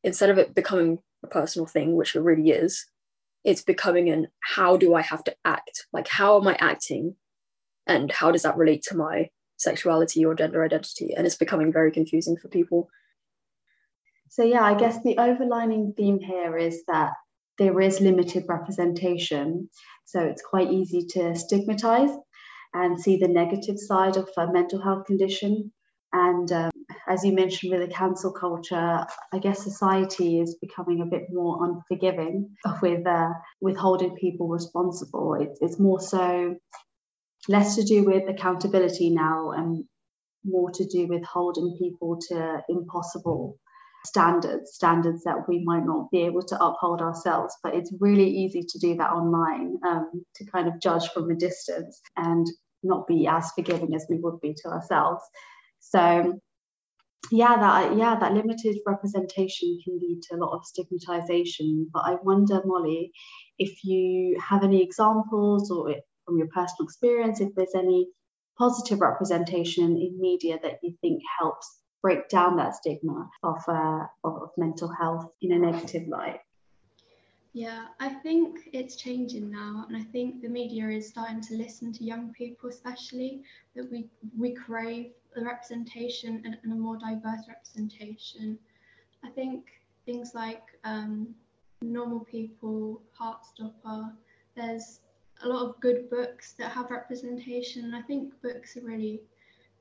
instead of it becoming a personal thing, which it really is, it's becoming an how do I have to act? Like, how am I acting? And how does that relate to my sexuality or gender identity? And it's becoming very confusing for people. So, yeah, I guess the overlining theme here is that there is limited representation. So, it's quite easy to stigmatize and see the negative side of a mental health condition. And um, as you mentioned, with the cancel culture, I guess society is becoming a bit more unforgiving with uh, with holding people responsible. It, it's more so less to do with accountability now and more to do with holding people to impossible standards, standards that we might not be able to uphold ourselves. But it's really easy to do that online, um, to kind of judge from a distance and not be as forgiving as we would be to ourselves. So yeah, that yeah, that limited representation can lead to a lot of stigmatization. But I wonder, Molly, if you have any examples or from your personal experience, if there's any positive representation in media that you think helps break down that stigma of, uh, of, mental health in a negative light? Yeah, I think it's changing now, and I think the media is starting to listen to young people, especially that we we crave the representation and, and a more diverse representation. I think things like um, normal people, Heartstopper, there's a lot of good books that have representation, and I think books are really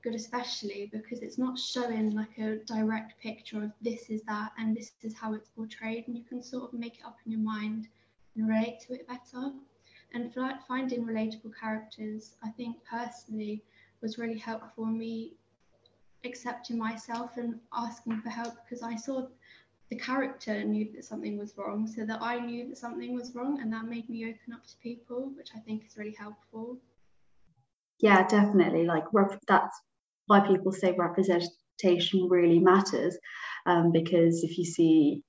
good especially because it's not showing like a direct picture of this is that and this is how it's portrayed and you can sort of make it up in your mind and relate to it better. And finding relatable characters i think personally was really helpful for me accepting myself and asking for help because i saw the character knew that something was wrong so that i knew that something was wrong and that made me open up to people which i think is really helpful. Yeah definitely like that's why people say representation really matters um, because if you see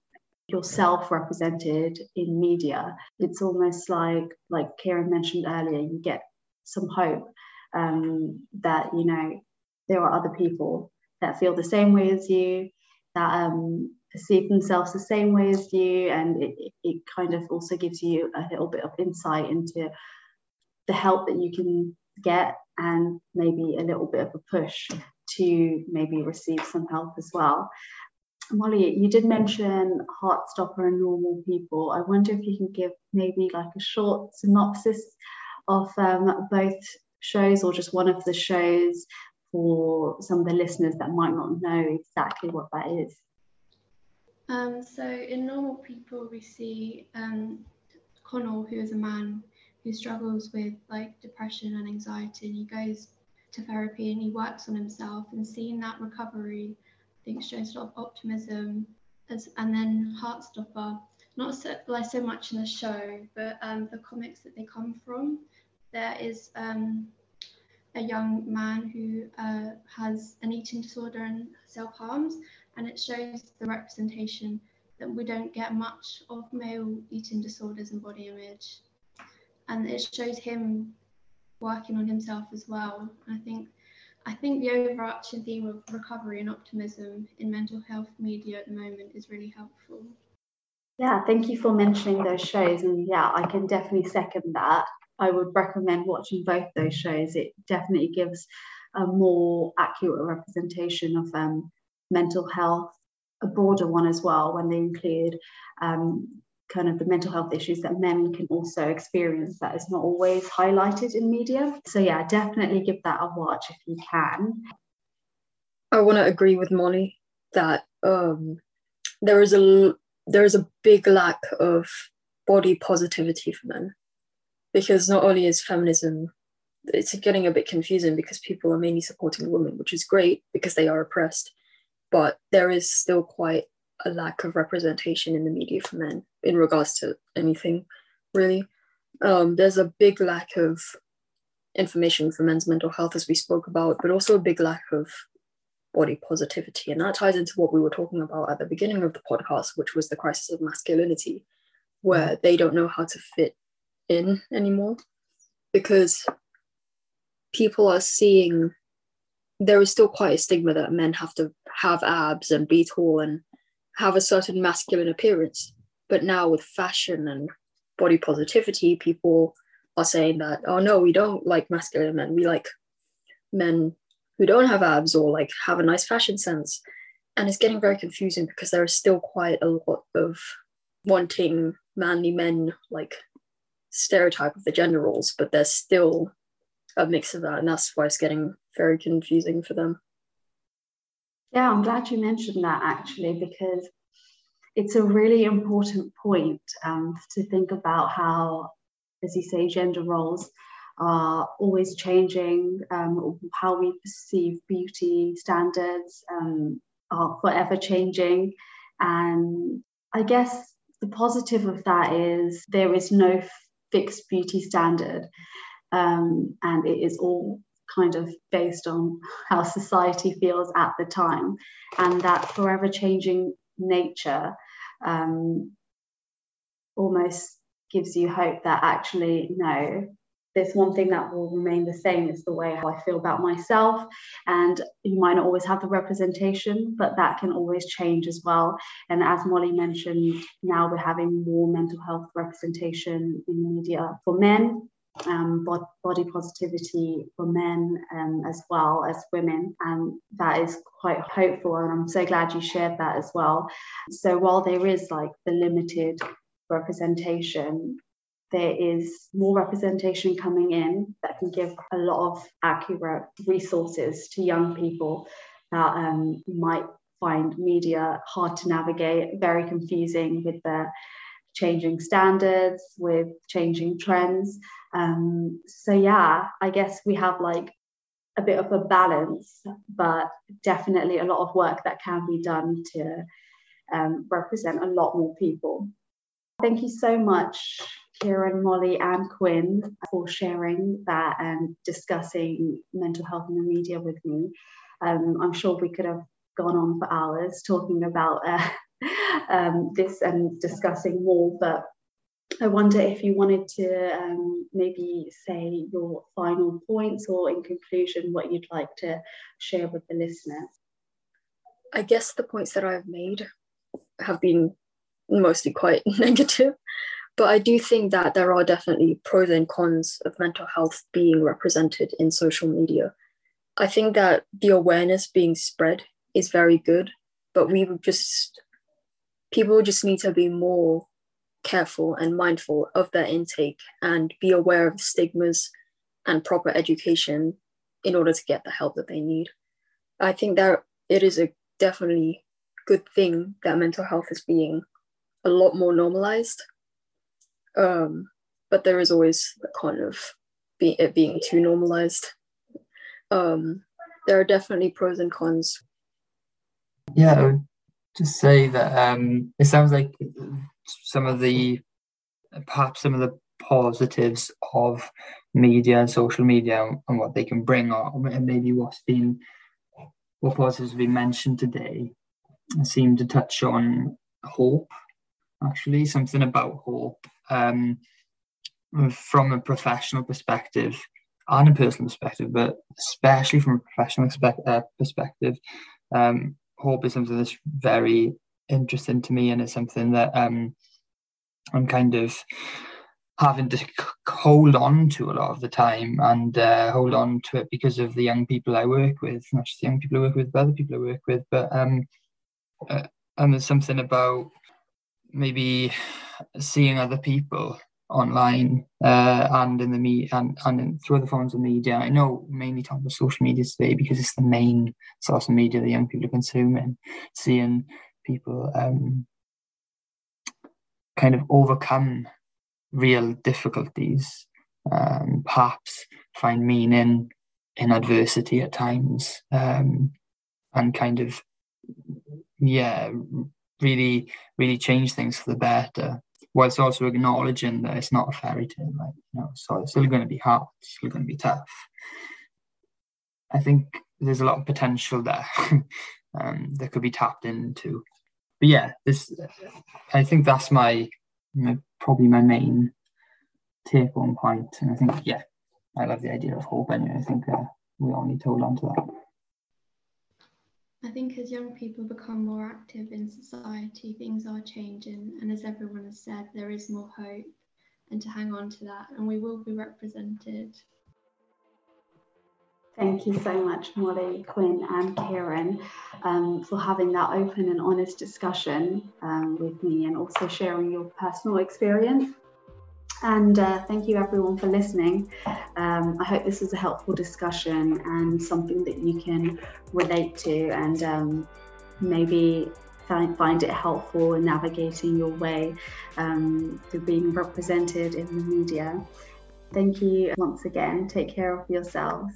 yourself represented in media it's almost like like kieran mentioned earlier you get some hope um, that you know there are other people that feel the same way as you that um, perceive themselves the same way as you and it, it kind of also gives you a little bit of insight into the help that you can get and maybe a little bit of a push to maybe receive some help as well. Molly, you did mention Heartstopper and normal people. I wonder if you can give maybe like a short synopsis of um, both shows or just one of the shows for some of the listeners that might not know exactly what that is. Um, so in normal people, we see um, Connell, who is a man who struggles with like depression and anxiety, and he goes to therapy and he works on himself. And seeing that recovery, I think shows a lot of optimism. As and then Heartstopper, not so like so much in the show, but um, the comics that they come from. There is um, a young man who uh, has an eating disorder and self harms, and it shows the representation that we don't get much of male eating disorders and body image. And it shows him working on himself as well. And I think I think the overarching theme of recovery and optimism in mental health media at the moment is really helpful. Yeah, thank you for mentioning those shows. And yeah, I can definitely second that. I would recommend watching both those shows. It definitely gives a more accurate representation of um, mental health, a broader one as well, when they include um, kind of the mental health issues that men can also experience that is not always highlighted in media. So, yeah, definitely give that a watch if you can. I want to agree with Molly that um, there is a there is a big lack of body positivity for men because not only is feminism it's getting a bit confusing because people are mainly supporting women which is great because they are oppressed but there is still quite a lack of representation in the media for men in regards to anything, really. Um, there's a big lack of information for men's mental health, as we spoke about, but also a big lack of body positivity. And that ties into what we were talking about at the beginning of the podcast, which was the crisis of masculinity, where they don't know how to fit in anymore because people are seeing there is still quite a stigma that men have to have abs and be tall and have a certain masculine appearance. But now with fashion and body positivity, people are saying that, oh no, we don't like masculine men. We like men who don't have abs or like have a nice fashion sense. And it's getting very confusing because there is still quite a lot of wanting manly men, like stereotype of the gender roles, but there's still a mix of that. And that's why it's getting very confusing for them. Yeah, I'm glad you mentioned that actually, because it's a really important point um, to think about how, as you say, gender roles are always changing, um, how we perceive beauty standards um, are forever changing. And I guess the positive of that is there is no fixed beauty standard. Um, and it is all kind of based on how society feels at the time. And that forever changing nature um, almost gives you hope that actually, no, there's one thing that will remain the same is the way I feel about myself. And you might not always have the representation, but that can always change as well. And as Molly mentioned, now we're having more mental health representation in the media for men um, body positivity for men um, as well as women. And that is quite hopeful. And I'm so glad you shared that as well. So while there is like the limited representation, there is more representation coming in that can give a lot of accurate resources to young people that um, might find media hard to navigate, very confusing with the changing standards, with changing trends. Um, so yeah, I guess we have like a bit of a balance, but definitely a lot of work that can be done to um, represent a lot more people. Thank you so much, Kieran, Molly, and Quinn, for sharing that and discussing mental health in the media with me. Um, I'm sure we could have gone on for hours talking about uh, um, this and discussing more, but I wonder if you wanted to um, maybe say your final points or, in conclusion, what you'd like to share with the listeners. I guess the points that I've made have been mostly quite negative. But I do think that there are definitely pros and cons of mental health being represented in social media. I think that the awareness being spread is very good, but we would just, people just need to be more careful and mindful of their intake and be aware of stigmas and proper education in order to get the help that they need. I think that it is a definitely good thing that mental health is being a lot more normalized. Um, but there is always the con of be- it being too normalized. Um, there are definitely pros and cons. Yeah, just say that um, it sounds like some of the perhaps some of the positives of media and social media and what they can bring or maybe what's been what positives have been mentioned today seem to touch on hope actually something about hope um, from a professional perspective and a personal perspective but especially from a professional uh, perspective um, hope is something that's very interesting to me and it's something that um, I'm kind of having to hold on to a lot of the time and uh, hold on to it because of the young people I work with, not just the young people I work with, but other people I work with. But um, uh, and there's something about maybe seeing other people online uh, and in the media and, and in, through other forms of media. I know mainly talking about social media today because it's the main source of media that young people are consuming. Seeing people um, kind of overcome real difficulties, um, perhaps find meaning in adversity at times, um, and kind of, yeah, really, really change things for the better. Whilst also acknowledging that it's not a fairy tale, like you know, so it's still going to be hard, it's still going to be tough. I think there's a lot of potential there um, that could be tapped into. But yeah, this I think that's my my, probably my main take home point. And I think, yeah, I love the idea of hope anyway. I think uh, we all need to hold on to that. I think as young people become more active in society, things are changing. And as everyone has said, there is more hope and to hang on to that. And we will be represented Thank you so much, Molly, Quinn, and Kieran, um, for having that open and honest discussion um, with me and also sharing your personal experience. And uh, thank you, everyone, for listening. Um, I hope this was a helpful discussion and something that you can relate to and um, maybe find, find it helpful in navigating your way um, through being represented in the media. Thank you once again. Take care of yourselves.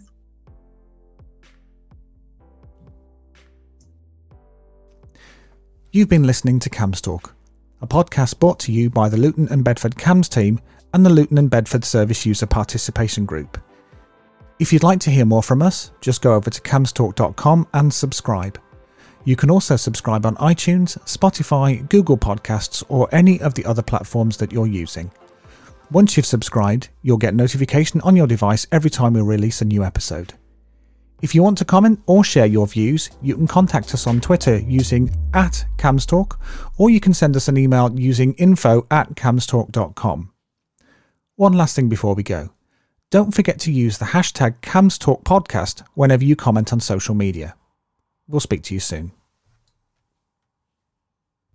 You've been listening to CAMHS Talk, a podcast brought to you by the Luton and Bedford CAMHS team and the Luton and Bedford Service User Participation Group. If you'd like to hear more from us, just go over to camhstalk.com and subscribe. You can also subscribe on iTunes, Spotify, Google Podcasts, or any of the other platforms that you're using. Once you've subscribed, you'll get notification on your device every time we release a new episode. If you want to comment or share your views, you can contact us on Twitter using at CAMHSTalk, or you can send us an email using info at camhstalk.com. One last thing before we go. Don't forget to use the hashtag CAMHSTalkPodcast whenever you comment on social media. We'll speak to you soon.